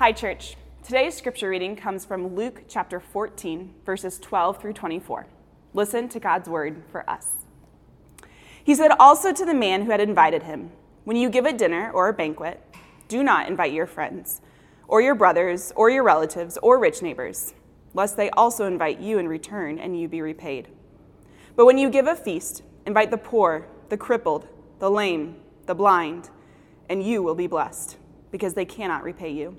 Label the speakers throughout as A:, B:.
A: Hi, church. Today's scripture reading comes from Luke chapter 14, verses 12 through 24. Listen to God's word for us. He said also to the man who had invited him, When you give a dinner or a banquet, do not invite your friends, or your brothers, or your relatives, or rich neighbors, lest they also invite you in return and you be repaid. But when you give a feast, invite the poor, the crippled, the lame, the blind, and you will be blessed, because they cannot repay you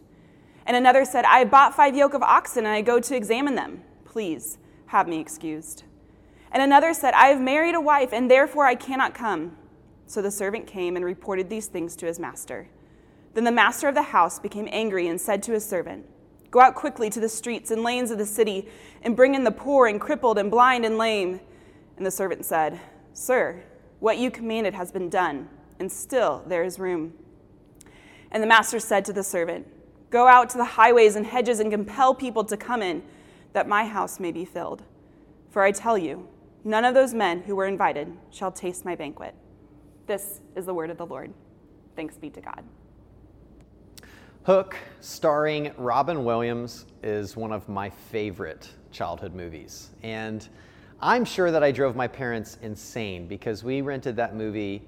A: And another said, I bought five yoke of oxen and I go to examine them. Please have me excused. And another said, I have married a wife and therefore I cannot come. So the servant came and reported these things to his master. Then the master of the house became angry and said to his servant, Go out quickly to the streets and lanes of the city and bring in the poor and crippled and blind and lame. And the servant said, Sir, what you commanded has been done, and still there is room. And the master said to the servant, Go out to the highways and hedges and compel people to come in, that my house may be filled. For I tell you, none of those men who were invited shall taste my banquet. This is the word of the Lord. Thanks be to God.
B: Hook, starring Robin Williams, is one of my favorite childhood movies. And I'm sure that I drove my parents insane because we rented that movie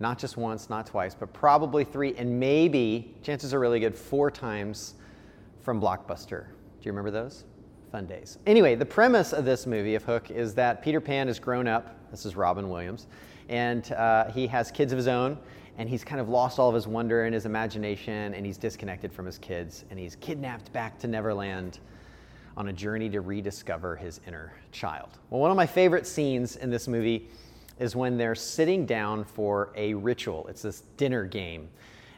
B: not just once, not twice, but probably three, and maybe, chances are really good, four times from Blockbuster. Do you remember those? Fun days. Anyway, the premise of this movie, of Hook, is that Peter Pan has grown up. This is Robin Williams. And uh, he has kids of his own, and he's kind of lost all of his wonder and his imagination, and he's disconnected from his kids, and he's kidnapped back to Neverland on a journey to rediscover his inner child. Well, one of my favorite scenes in this movie is when they're sitting down for a ritual. It's this dinner game.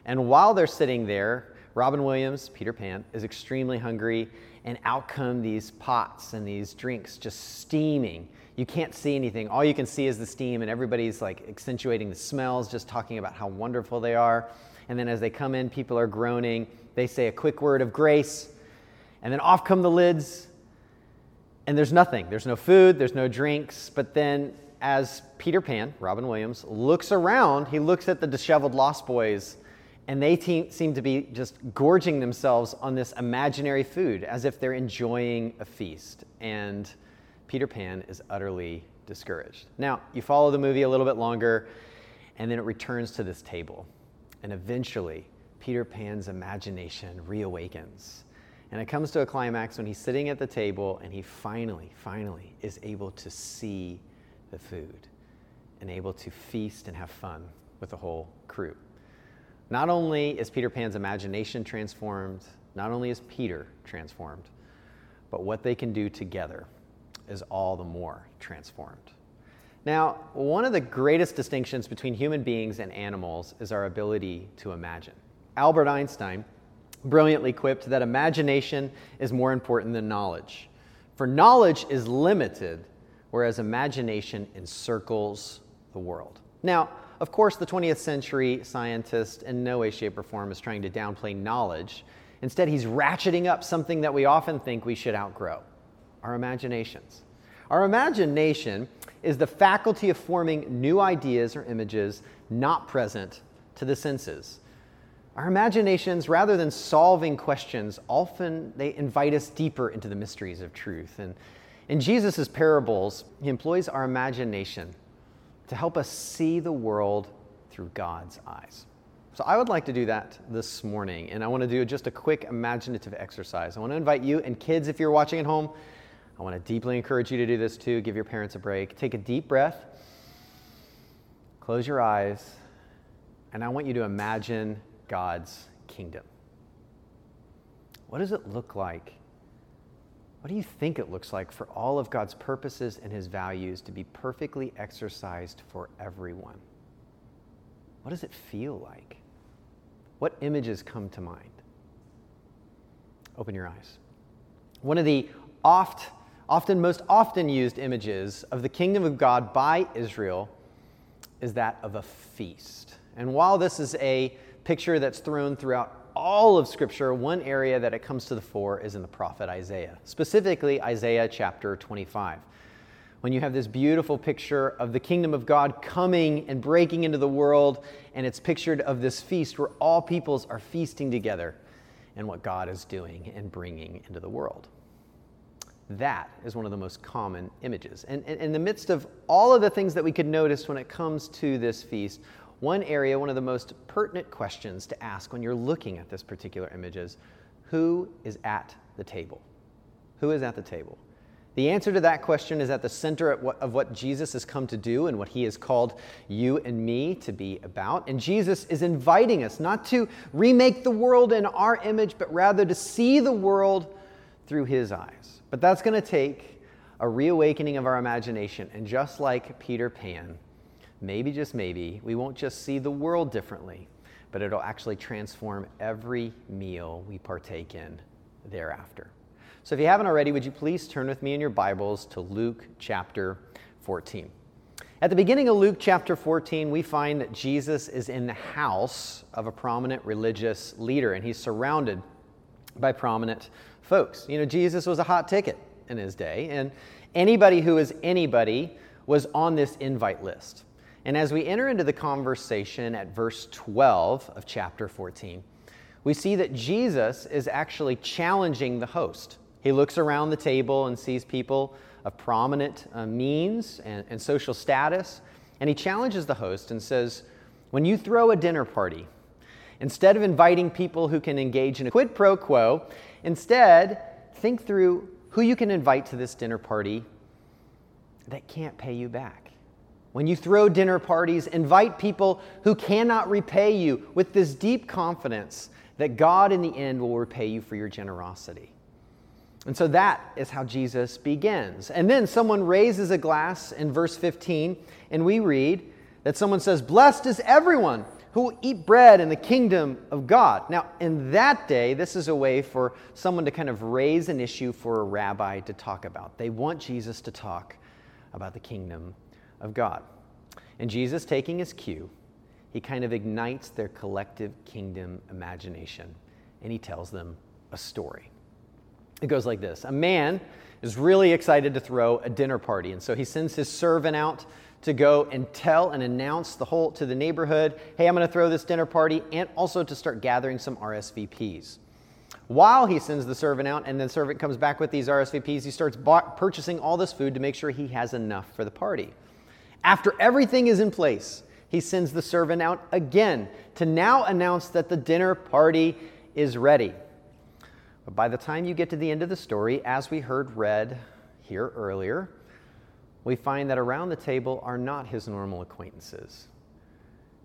B: And while they're sitting there, Robin Williams, Peter Pan, is extremely hungry, and out come these pots and these drinks just steaming. You can't see anything. All you can see is the steam, and everybody's like accentuating the smells, just talking about how wonderful they are. And then as they come in, people are groaning. They say a quick word of grace, and then off come the lids, and there's nothing. There's no food, there's no drinks, but then as Peter Pan, Robin Williams, looks around, he looks at the disheveled Lost Boys, and they te- seem to be just gorging themselves on this imaginary food as if they're enjoying a feast. And Peter Pan is utterly discouraged. Now, you follow the movie a little bit longer, and then it returns to this table. And eventually, Peter Pan's imagination reawakens. And it comes to a climax when he's sitting at the table and he finally, finally is able to see the food and able to feast and have fun with the whole crew. Not only is Peter Pan's imagination transformed, not only is Peter transformed, but what they can do together is all the more transformed. Now, one of the greatest distinctions between human beings and animals is our ability to imagine. Albert Einstein brilliantly quipped that imagination is more important than knowledge. For knowledge is limited whereas imagination encircles the world. Now, of course, the 20th century scientist in no way, shape, or form is trying to downplay knowledge. Instead, he's ratcheting up something that we often think we should outgrow our imaginations. Our imagination is the faculty of forming new ideas or images not present to the senses. Our imaginations, rather than solving questions, often they invite us deeper into the mysteries of truth. And in Jesus' parables, he employs our imagination to help us see the world through God's eyes. So I would like to do that this morning, and I want to do just a quick imaginative exercise. I want to invite you and kids, if you're watching at home, I want to deeply encourage you to do this too. Give your parents a break. Take a deep breath, close your eyes, and I want you to imagine God's kingdom. What does it look like what do you think it looks like for all of God's purposes and his values to be perfectly exercised for everyone? What does it feel like? What images come to mind? Open your eyes. One of the oft, often most often used images of the kingdom of God by Israel is that of a feast. And while this is a picture that's thrown throughout all of Scripture, one area that it comes to the fore is in the prophet Isaiah, specifically Isaiah chapter 25. When you have this beautiful picture of the kingdom of God coming and breaking into the world, and it's pictured of this feast where all peoples are feasting together and what God is doing and bringing into the world. That is one of the most common images. And, in the midst of all of the things that we could notice when it comes to this feast, one area, one of the most pertinent questions to ask when you're looking at this particular image is who is at the table? Who is at the table? The answer to that question is at the center of what Jesus has come to do and what he has called you and me to be about. And Jesus is inviting us not to remake the world in our image, but rather to see the world through his eyes. But that's going to take a reawakening of our imagination. And just like Peter Pan, maybe, just maybe, we won't just see the world differently, but it'll actually transform every meal we partake in thereafter. So if you haven't already, would you please turn with me in your Bibles to Luke chapter 14. At the beginning of Luke chapter 14, we find that Jesus is in the house of a prominent religious leader, and he's surrounded by prominent folks. You know, Jesus was a hot ticket in his day, and anybody who is anybody was on this invite list. And as we enter into the conversation at verse 12 of chapter 14, we see that Jesus is actually challenging the host. He looks around the table and sees people of prominent uh, means and, and social status, and he challenges the host and says, When you throw a dinner party, instead of inviting people who can engage in a quid pro quo, instead think through who you can invite to this dinner party that can't pay you back. When you throw dinner parties, invite people who cannot repay you with this deep confidence that God in the end will repay you for your generosity. And so that is how Jesus begins. And then someone raises a glass in verse 15, and we read that someone says, Blessed is everyone who will eat bread in the kingdom of God. Now, in that day, this is a way for someone to kind of raise an issue for a rabbi to talk about. They want Jesus to talk about the kingdom of God. And Jesus, taking his cue, he kind of ignites their collective kingdom imagination and he tells them a story. It goes like this A man is really excited to throw a dinner party, and so he sends his servant out to go and tell and announce the whole to the neighborhood, hey, I'm going to throw this dinner party, and also to start gathering some RSVPs. While he sends the servant out, and the servant comes back with these RSVPs, he starts purchasing all this food to make sure he has enough for the party. After everything is in place, he sends the servant out again to now announce that the dinner party is ready. But by the time you get to the end of the story, as we heard read here earlier, we find that around the table are not his normal acquaintances.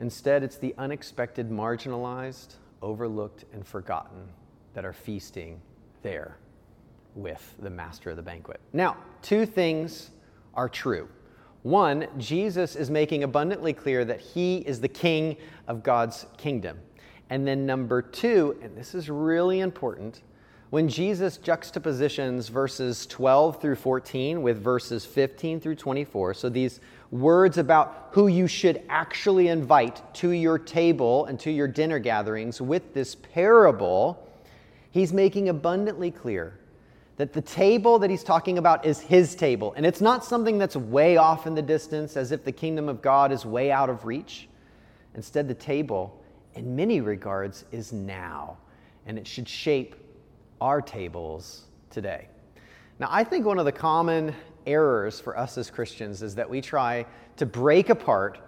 B: Instead, it's the unexpected, marginalized, overlooked, and forgotten that are feasting there with the master of the banquet. Now, two things are true. One, Jesus is making abundantly clear that he is the king of God's kingdom. And then number two, and this is really important, when Jesus juxtapositions verses 12 through 14 with verses 15 through 24, so these words about who you should actually invite to your table and to your dinner gatherings with this parable, he's making abundantly clear that the table that he's talking about is his table. And it's not something that's way off in the distance as if the kingdom of God is way out of reach. Instead, the table, in many regards, is now. And it should shape our tables today. Now, I think one of the common errors for us as Christians is that we try to break apart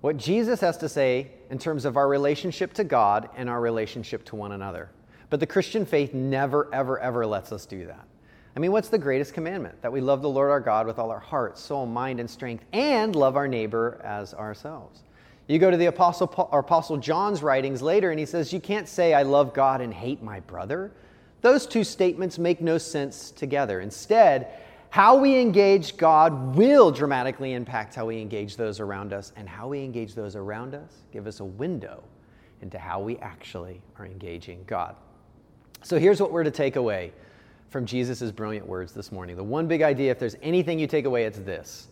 B: what Jesus has to say in terms of our relationship to God and our relationship to one another. But the Christian faith never, ever, ever lets us do that. I mean, what's the greatest commandment? That we love the Lord our God with all our heart, soul, mind, and strength, and love our neighbor as ourselves. You go to the Apostle, Paul, Apostle John's writings later, and he says, You can't say, I love God and hate my brother. Those two statements make no sense together. Instead, how we engage God will dramatically impact how we engage those around us, and how we engage those around us give us a window into how we actually are engaging God. So here's what we're to take away from Jesus' brilliant words this morning. The one big idea, if there's anything you take away, it's this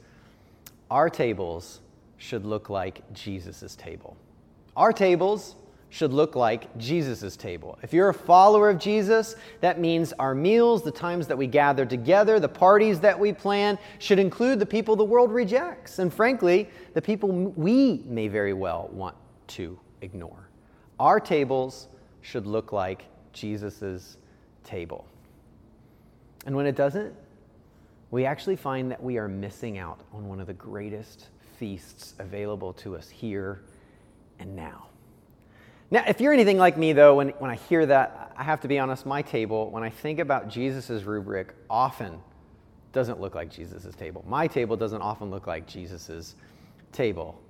B: our tables should look like Jesus' table. Our tables should look like Jesus' table. If you're a follower of Jesus, that means our meals, the times that we gather together, the parties that we plan, should include the people the world rejects, and frankly, the people we may very well want to ignore. Our tables should look like Jesus' table. And when it doesn't, we actually find that we are missing out on one of the greatest feasts available to us here and now. Now, if you're anything like me, though, when, when I hear that, I have to be honest, my table, when I think about Jesus' rubric, often doesn't look like Jesus' table. My table doesn't often look like Jesus' table.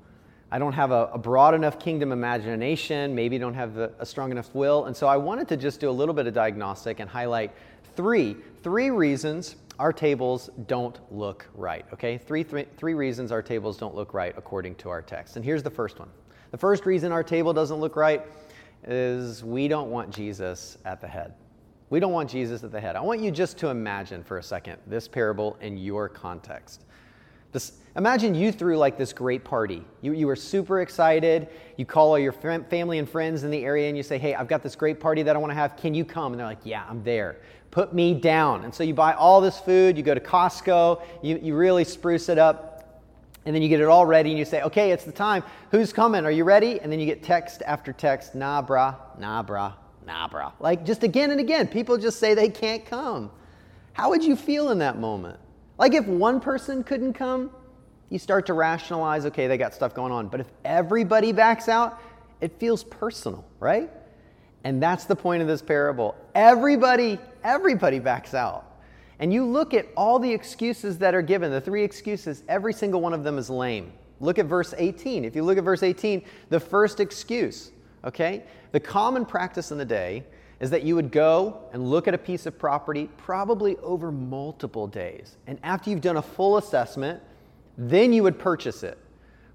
B: I don't have a, a, broad enough kingdom imagination, maybe don't have a, a strong enough will. And so I wanted to just do a little bit of diagnostic and highlight three, three reasons our tables don't look right. Okay? Three, three, three reasons our tables don't look right according to our text. And here's the first one the first reason our table doesn't look right is we don't want Jesus at the head. We don't want Jesus at the head. I want you just to imagine for a second this parable in your context. Imagine you threw like this great party. You, you were super excited. You call all your family and friends in the area and you say, Hey, I've got this great party that I want to have. Can you come? And they're like, Yeah, I'm there. Put me down. And so you buy all this food. You go to Costco. You, you really spruce it up. And then you get it all ready and you say, okay, it's the time. Who's coming? Are you ready? And then you get text after text, nah, brah, nah, brah, nah, brah. Like just again and again, people just say they can't come. How would you feel in that moment? Like if one person couldn't come, you start to rationalize, okay, they got stuff going on. But if everybody backs out, it feels personal, right? And that's the point of this parable. Everybody, everybody backs out. And you look at all the excuses that are given, the three excuses, every single one of them is lame. Look at verse 18. If you look at verse 18, the first excuse, okay? The common practice in the day is that you would go and look at a piece of property probably over multiple days. And after you've done a full assessment, then you would purchase it.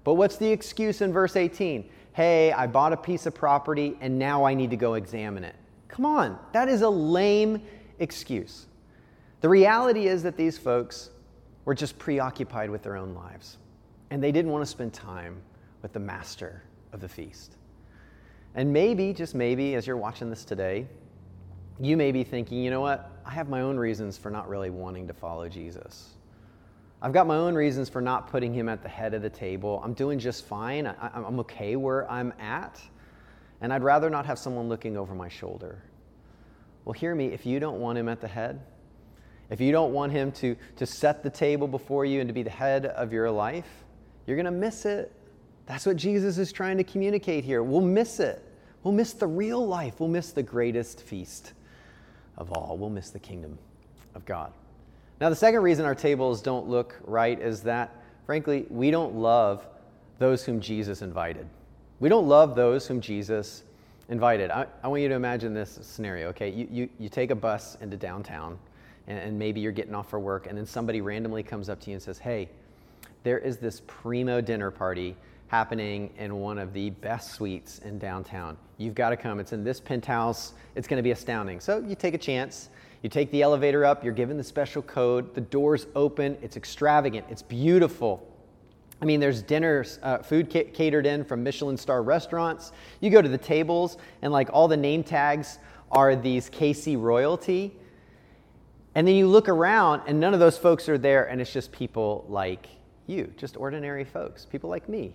B: But what's the excuse in verse 18? Hey, I bought a piece of property and now I need to go examine it. Come on, that is a lame excuse. The reality is that these folks were just preoccupied with their own lives, and they didn't want to spend time with the master of the feast. And maybe, just maybe, as you're watching this today, you may be thinking, you know what? I have my own reasons for not really wanting to follow Jesus. I've got my own reasons for not putting him at the head of the table. I'm doing just fine. I, am okay where I'm at. And I'd rather not have someone looking over my shoulder. Well, hear me. If you don't want him at the head, if you don't want Him to, to set the table before you and to be the head of your life, you're going to miss it. That's what Jesus is trying to communicate here. We'll miss it. We'll miss the real life. We'll miss the greatest feast of all. We'll miss the kingdom of God. Now, the second reason our tables don't look right is that, frankly, we don't love those whom Jesus invited. We don't love those whom Jesus invited. I, I want you to imagine this scenario, okay? You, you, you take a bus into downtown and, and maybe you're getting off for work, and then somebody randomly comes up to you and says, Hey, there is this primo dinner party happening in one of the best suites in downtown. You've got to come. It's in this penthouse. It's going to be astounding. So you take a chance. You take the elevator up. You're given the special code. The doors open. It's extravagant. It's beautiful. I mean, there's dinners, uh, food ca- catered in from Michelin star restaurants. You go to the tables, and like all the name tags are these KC royalty. And then you look around, and none of those folks are there, and it's just people like you, just ordinary folks, people like me.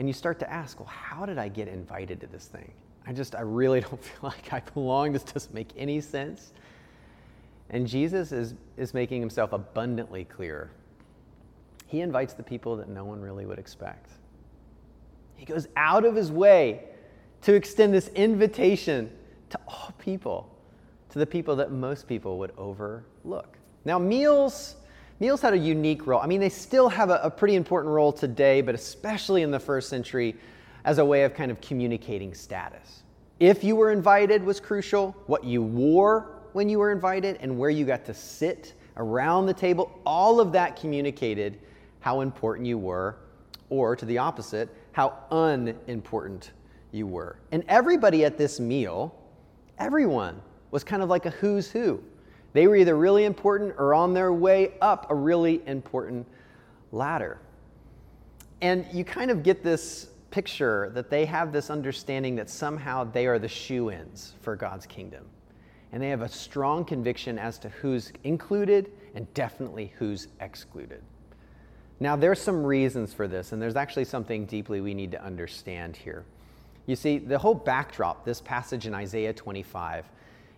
B: And you start to ask, well, how did I get invited to this thing? I just, I really don't feel like I belong. This doesn't make any sense. And Jesus is, is making himself abundantly clear. He invites the people that no one really would expect. He goes out of his way to extend this invitation to all people to the people that most people would overlook. Now, meals, meals had a unique role. I mean, they still have a, a pretty important role today, but especially in the first century as a way of kind of communicating status. If you were invited was crucial, what you wore when you were invited, and where you got to sit around the table, all of that communicated how important you were, or to the opposite, how unimportant you were. And everybody at this meal, everyone was kind of like a who's who. They were either really important or on their way up a really important ladder. And you kind of get this picture that they have this understanding that somehow they are the shoe ins for God's kingdom. And they have a strong conviction as to who's included and definitely who's excluded. Now, there's some reasons for this, and there's actually something deeply we need to understand here. You see, the whole backdrop, this passage in Isaiah 25,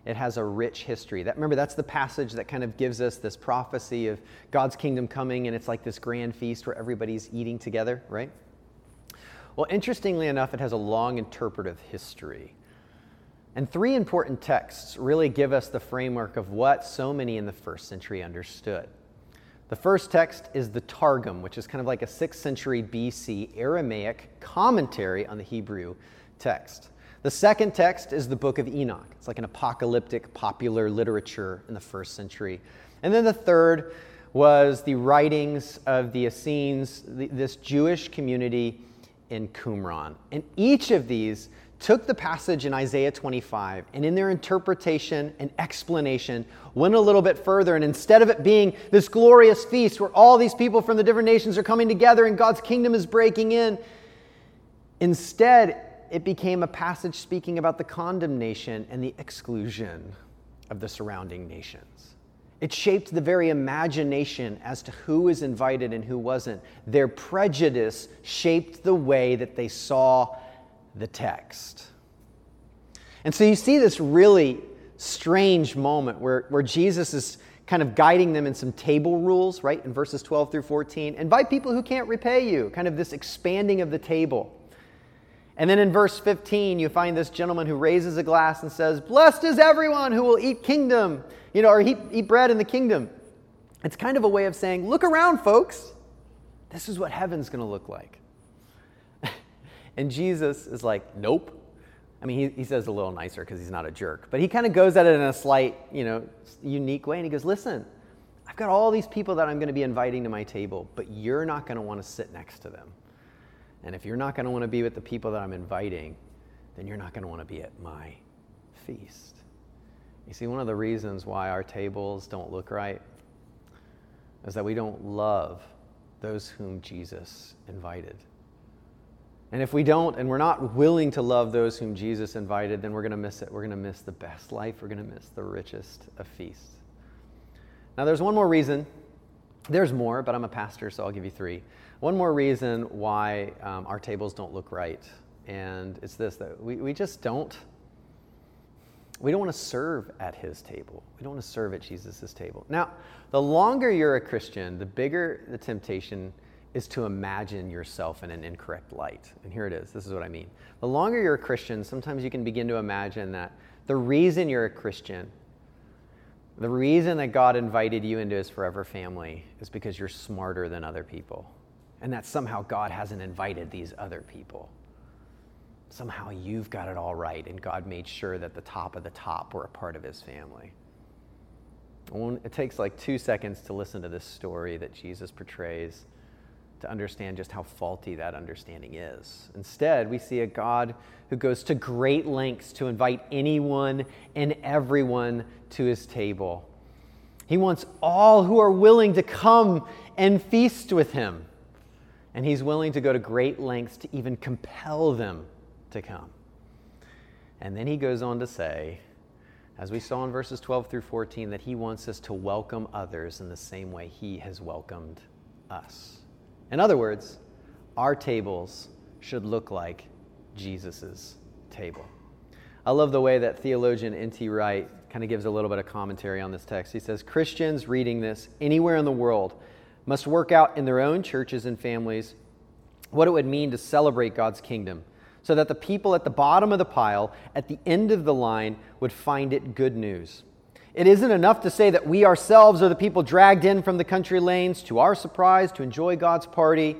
B: it has a rich history. That, remember, that's the passage that kind of gives us this prophecy of God's kingdom coming, and it's like this grand feast where everybody's eating together, right? Well, interestingly enough, it has a long interpretive history. And three important texts really give us the framework of what so many in the first century understood. The first text is the Targum, which is kind of like a 6th century BC Aramaic commentary on the Hebrew text. The second text is the book of Enoch. It's like an apocalyptic popular literature in the first century. And then the third was the writings of the Essenes, this Jewish community in Qumran. And each of these took the passage in Isaiah 25 and in their interpretation and explanation went a little bit further. And instead of it being this glorious feast where all these people from the different nations are coming together and God's kingdom is breaking in, instead it became a passage speaking about the condemnation and the exclusion of the surrounding nations. It shaped the very imagination as to who was invited and who wasn't. Their prejudice shaped the way that they saw the text. And so you see this really strange moment where, where Jesus is kind of guiding them in some table rules, right, in verses 12 through 14. Invite people who can't repay you, kind of this expanding of the table. And then in verse 15, you find this gentleman who raises a glass and says, Blessed is everyone who will eat kingdom, you know, or eat, eat bread in the kingdom. It's kind of a way of saying, Look around, folks. This is what heaven's going to look like. and Jesus is like, Nope. I mean, he, he says a little nicer because he's not a jerk, but he kind of goes at it in a slight, you know, unique way. And he goes, Listen, I've got all these people that I'm going to be inviting to my table, but you're not going to want to sit next to them. And if you're not going to want to be with the people that I'm inviting, then you're not going to want to be at my feast. You see, one of the reasons why our tables don't look right is that we don't love those whom Jesus invited. And if we don't, and we're not willing to love those whom Jesus invited, then we're going to miss it. We're going to miss the best life. We're going to miss the richest of feasts. Now, there's one more reason. There's more, but I'm a pastor, so I'll give you three. One more reason why um, our tables don't look right, and it's this that we, we just don't. We don't want to serve at his table. We don't want to serve at Jesus' table. Now, the longer you're a Christian, the bigger the temptation is to imagine yourself in an incorrect light. And here it is. This is what I mean. The longer you're a Christian, sometimes you can begin to imagine that the reason you're a Christian, the reason that God invited you into his forever family is because you're smarter than other people and that somehow God hasn't invited these other people. Somehow you've got it all right, and God made sure that the top of the top were a part of his family. It takes like two seconds to listen to this story that Jesus portrays to understand just how faulty that understanding is. Instead, we see a God who goes to great lengths to invite anyone and everyone to his table. He wants all who are willing to come and feast with him and he's willing to go to great lengths to even compel them to come. And then he goes on to say, as we saw in verses 12 through 14, that he wants us to welcome others in the same way he has welcomed us. In other words, our tables should look like Jesus' table. I love the way that theologian N.T. Wright kind of gives a little bit of commentary on this text. He says Christians reading this anywhere in the world must work out in their own churches and families what it would mean to celebrate God's kingdom so that the people at the bottom of the pile, at the end of the line, would find it good news. It isn't enough to say that we ourselves are the people dragged in from the country lanes to our surprise to enjoy God's party.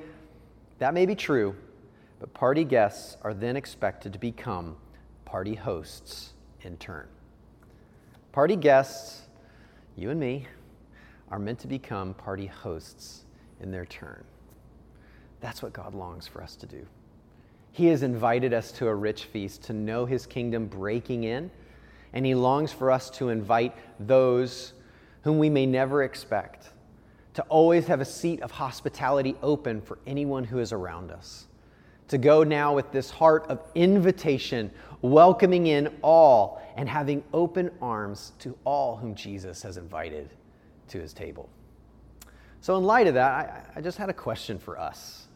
B: That may be true, but party guests are then expected to become party hosts in turn. Party guests, you and me, are meant to become party hosts in their turn. That's what God longs for us to do. He has invited us to a rich feast to know his kingdom breaking in and He longs for us to invite those whom we may never expect, to always have a seat of hospitality open for anyone who is around us. To go now with this heart of invitation, welcoming in all and having open arms to all whom Jesus has invited to his table. So, in light of that, I, I just had a question for us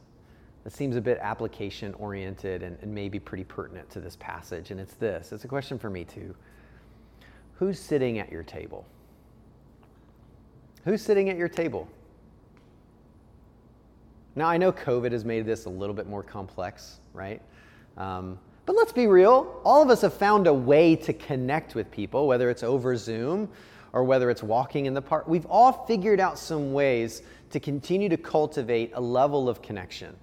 B: that seems a bit application oriented and, and maybe pretty pertinent to this passage. And it's this it's a question for me too. Who's sitting at your table? Who's sitting at your table? Now, I know COVID has made this a little bit more complex, right? Um, but let's be real. All of us have found a way to connect with people, whether it's over Zoom or whether it's walking in the park. We've all figured out some ways to continue to cultivate a level of connection.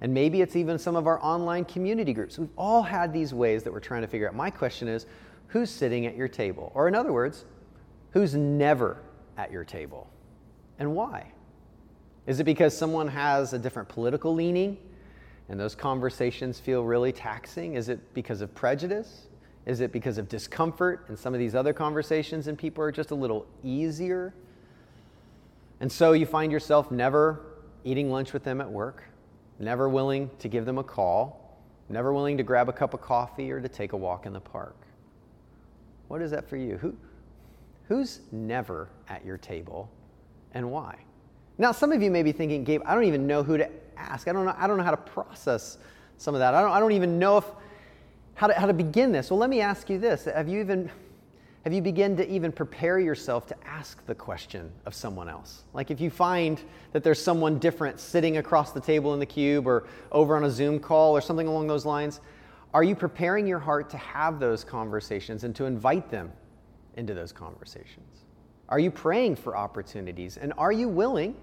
B: And maybe it's even some of our online community groups. We've all had these ways that we're trying to figure out. My question is who's sitting at your table? Or, in other words, who's never at your table? And why? Is it because someone has a different political leaning and those conversations feel really taxing? Is it because of prejudice? Is it because of discomfort and some of these other conversations and people are just a little easier? And so you find yourself never eating lunch with them at work, never willing to give them a call, never willing to grab a cup of coffee or to take a walk in the park. What is that for you? Who, who's never at your table and why? Now, some of you may be thinking, Gabe, I don't even know who to ask. I don't know, I don't know how to process some of that. I don't, I don't even know if how to, how to begin this? Well, let me ask you this. Have you even have you begun to even prepare yourself to ask the question of someone else? Like if you find that there's someone different sitting across the table in the cube or over on a Zoom call or something along those lines, are you preparing your heart to have those conversations and to invite them into those conversations? Are you praying for opportunities and are you willing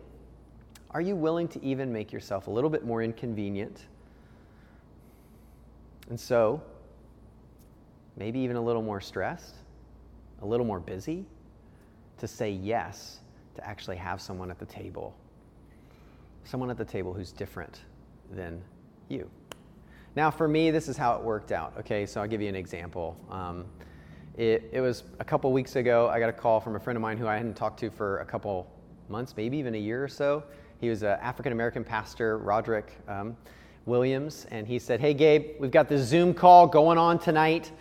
B: are you willing to even make yourself a little bit more inconvenient? And so, maybe even a little more stressed, a little more busy, to say yes to actually have someone at the table. Someone at the table who's different than you. Now, for me, this is how it worked out. Okay, so I'll give you an example. Um, it, it, was a couple weeks ago, I got a call from a friend of mine who I hadn't talked to for a couple months, maybe even a year or so. He was an African American pastor, Roderick um, Williams, and he said, Hey, Gabe, we've got this Zoom call going on tonight.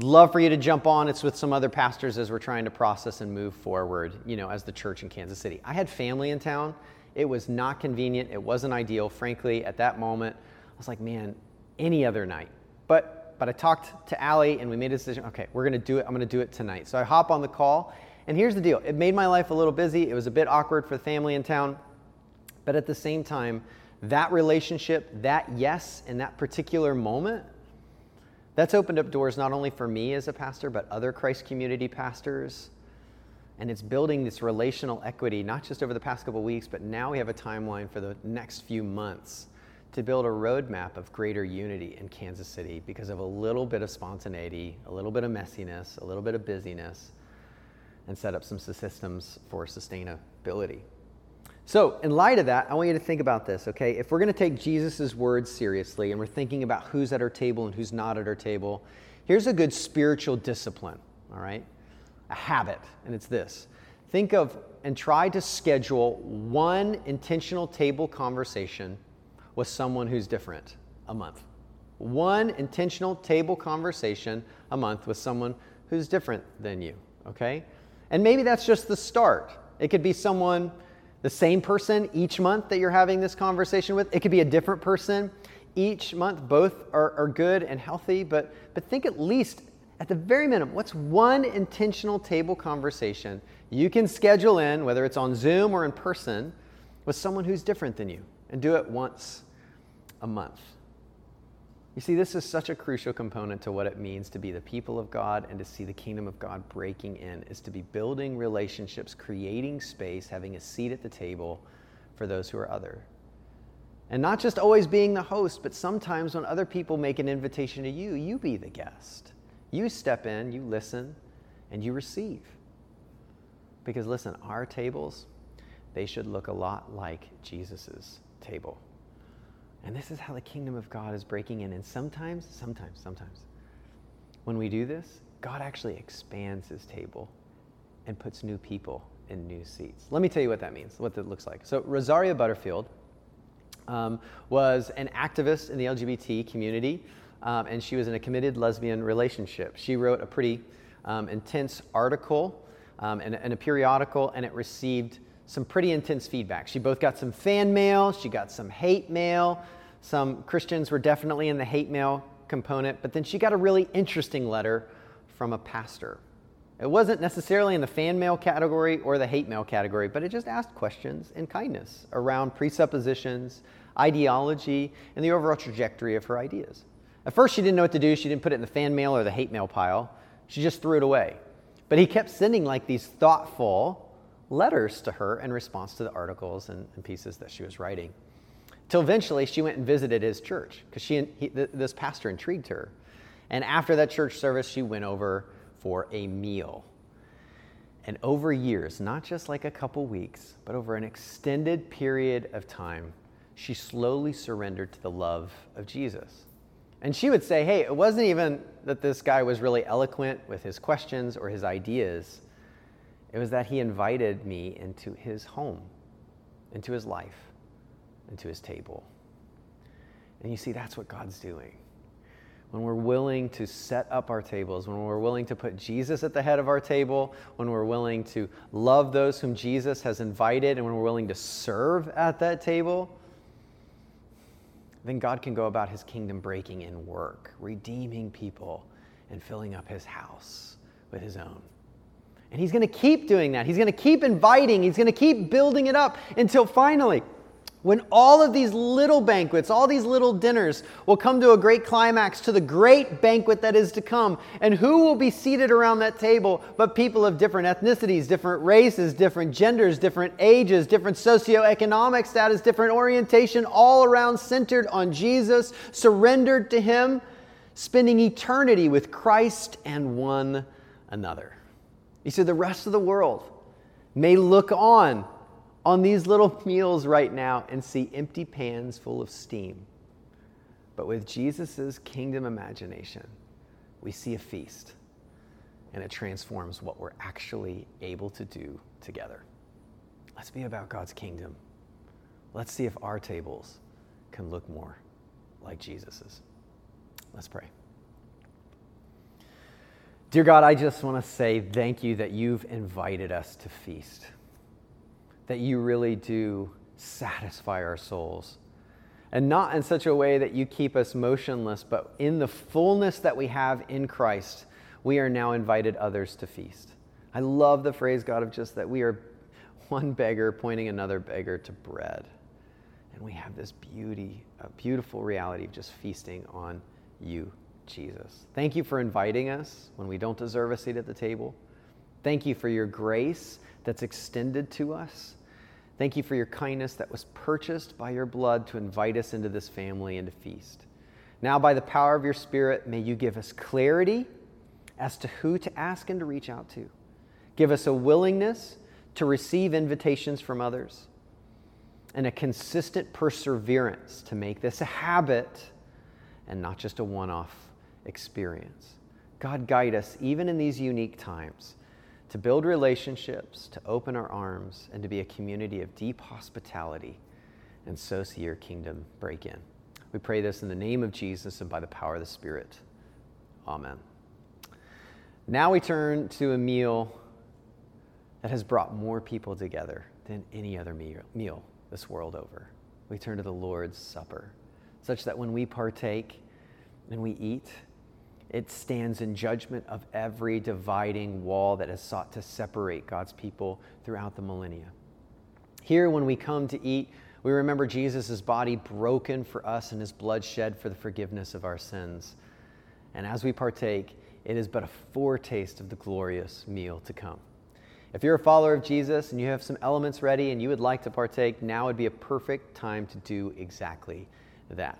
B: Love for you to jump on. It's with some other pastors as we're trying to process and move forward, you know, as the church in Kansas City. I had family in town. It was not convenient. It wasn't ideal. Frankly, at that moment, I was like, man, any other night. But but I talked to Allie and we made a decision. Okay, we're gonna do it. I'm gonna do it tonight. So I hop on the call, and here's the deal. It made my life a little busy. It was a bit awkward for the family in town, but at the same time, that relationship, that yes in that particular moment that's opened up doors not only for me as a pastor, but other Christ community pastors. And it's building this relational equity, not just over the past couple weeks, but now we have a timeline for the next few months to build a roadmap of greater unity in Kansas City because of a little bit of spontaneity, a little bit of messiness, a little bit of busyness, and set up some systems for sustainability. So, in light of that, I want you to think about this, okay? If we're going to take Jesus' words seriously and we're thinking about who's at our table and who's not at our table, here's a good spiritual discipline, all right? A habit, and it's this think of and try to schedule one intentional table conversation with someone who's different a month. One intentional table conversation a month with someone who's different than you, okay? And maybe that's just the start. It could be someone the same person each month that you're having this conversation with. It could be a different person each month. Both are, are good and healthy, but, but think at least, at the very minimum, what's one intentional table conversation you can schedule in, whether it's on Zoom or in person, with someone who's different than you, and do it once a month. You see, this is such a crucial component to what it means to be the people of God and to see the kingdom of God breaking in, is to be building relationships, creating space, having a seat at the table for those who are other. And not just always being the host, but sometimes when other people make an invitation to you, you be the guest. You step in, you listen, and you receive. Because listen, our tables, they should look a lot like Jesus' table. And this is how the kingdom of God is breaking in. And sometimes, sometimes, sometimes, when we do this, God actually expands his table and puts new people in new seats. Let me tell you what that means, what that looks like. So, Rosaria Butterfield um, was an activist in the LGBT community, um, and she was in a committed lesbian relationship. She wrote a pretty um, intense article um, in, in a periodical, and it received some pretty intense feedback. She both got some fan mail, she got some hate mail. Some Christians were definitely in the hate mail component, but then she got a really interesting letter from a pastor. It wasn't necessarily in the fan mail category or the hate mail category, but it just asked questions in kindness around presuppositions, ideology, and the overall trajectory of her ideas. At first, she didn't know what to do. She didn't put it in the fan mail or the hate mail pile. She just threw it away. But he kept sending like these thoughtful letters to her in response to the articles and, and pieces that she was writing. Till eventually, she went and visited his church because she he, this pastor intrigued her. And after that church service, she went over for a meal. And over years, not just like a couple weeks, but over an extended period of time, she slowly surrendered to the love of Jesus. And she would say, hey, it wasn't even that this guy was really eloquent with his questions or his ideas. It was that he invited me into his home, into his life, into his table. And you see, that's what God's doing. When we're willing to set up our tables, when we're willing to put Jesus at the head of our table, when we're willing to love those whom Jesus has invited, and when we're willing to serve at that table, then God can go about his kingdom breaking in work, redeeming people, and filling up his house with his own. And he's going to keep doing that. He's going to keep inviting, he's going to keep building it up until finally, when all of these little banquets, all these little dinners will come to a great climax to the great banquet that is to come. And who will be seated around that table but people of different ethnicities, different races, different genders, different ages, different socioeconomic status, different orientation, all around centered on Jesus, surrendered to Him, spending eternity with Christ and one another. He said, the rest of the world may look on on these little meals right now and see empty pans full of steam. But with Jesus' kingdom imagination, we see a feast and it transforms what we're actually able to do together. Let's be about God's kingdom. Let's see if our tables can look more like Jesus's. Let's pray. Dear God, I just want to say thank you that you've invited us to feast that you really do satisfy our souls. And not in such a way that you keep us motionless, but in the fullness that we have in Christ, we are now invited others to feast. I love the phrase, God, of just that we are one beggar pointing another beggar to bread. And we have this beauty, a beautiful reality of just feasting on you, Jesus. Thank you for inviting us when we don't deserve a seat at the table. Thank you for your grace that's extended to us. Thank you for your kindness that was purchased by your blood to invite us into this family and to feast. Now, by the power of your Spirit, may you give us clarity as to who to ask and to reach out to. Give us a willingness to receive invitations from others and a consistent perseverance to make this a habit and not just a one off experience. God, guide us even in these unique times to build relationships, to open our arms, and to be a community of deep hospitality, and so see your kingdom break in. We pray this in the name of Jesus and by the power of the Spirit. Amen. Now we turn to a meal that has brought more people together than any other meal this world over. We turn to the Lord's Supper, such that when we partake and we eat, it stands in judgment of every dividing wall that has sought to separate God's people throughout the millennia. Here, when we come to eat, we remember Jesus' body broken for us and his blood shed for the forgiveness of our sins. And as we partake, it is but a foretaste of the glorious meal to come. If you're a follower of Jesus and you have some elements ready and you would like to partake, now would be a perfect time to do exactly that.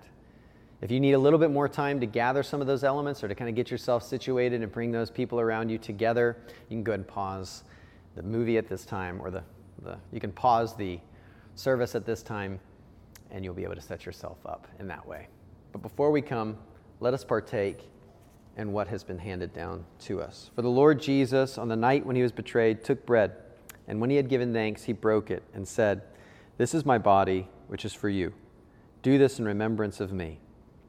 B: If you need a little bit more time to gather some of those elements or to kind of get yourself situated and bring those people around you together, you can go ahead and pause the movie at this time or the, the you can pause the service at this time and you'll be able to set yourself up in that way. But before we come, let us partake in what has been handed down to us. For the Lord Jesus, on the night when he was betrayed, took bread, and when he had given thanks, he broke it and said, This is my body, which is for you. Do this in remembrance of me.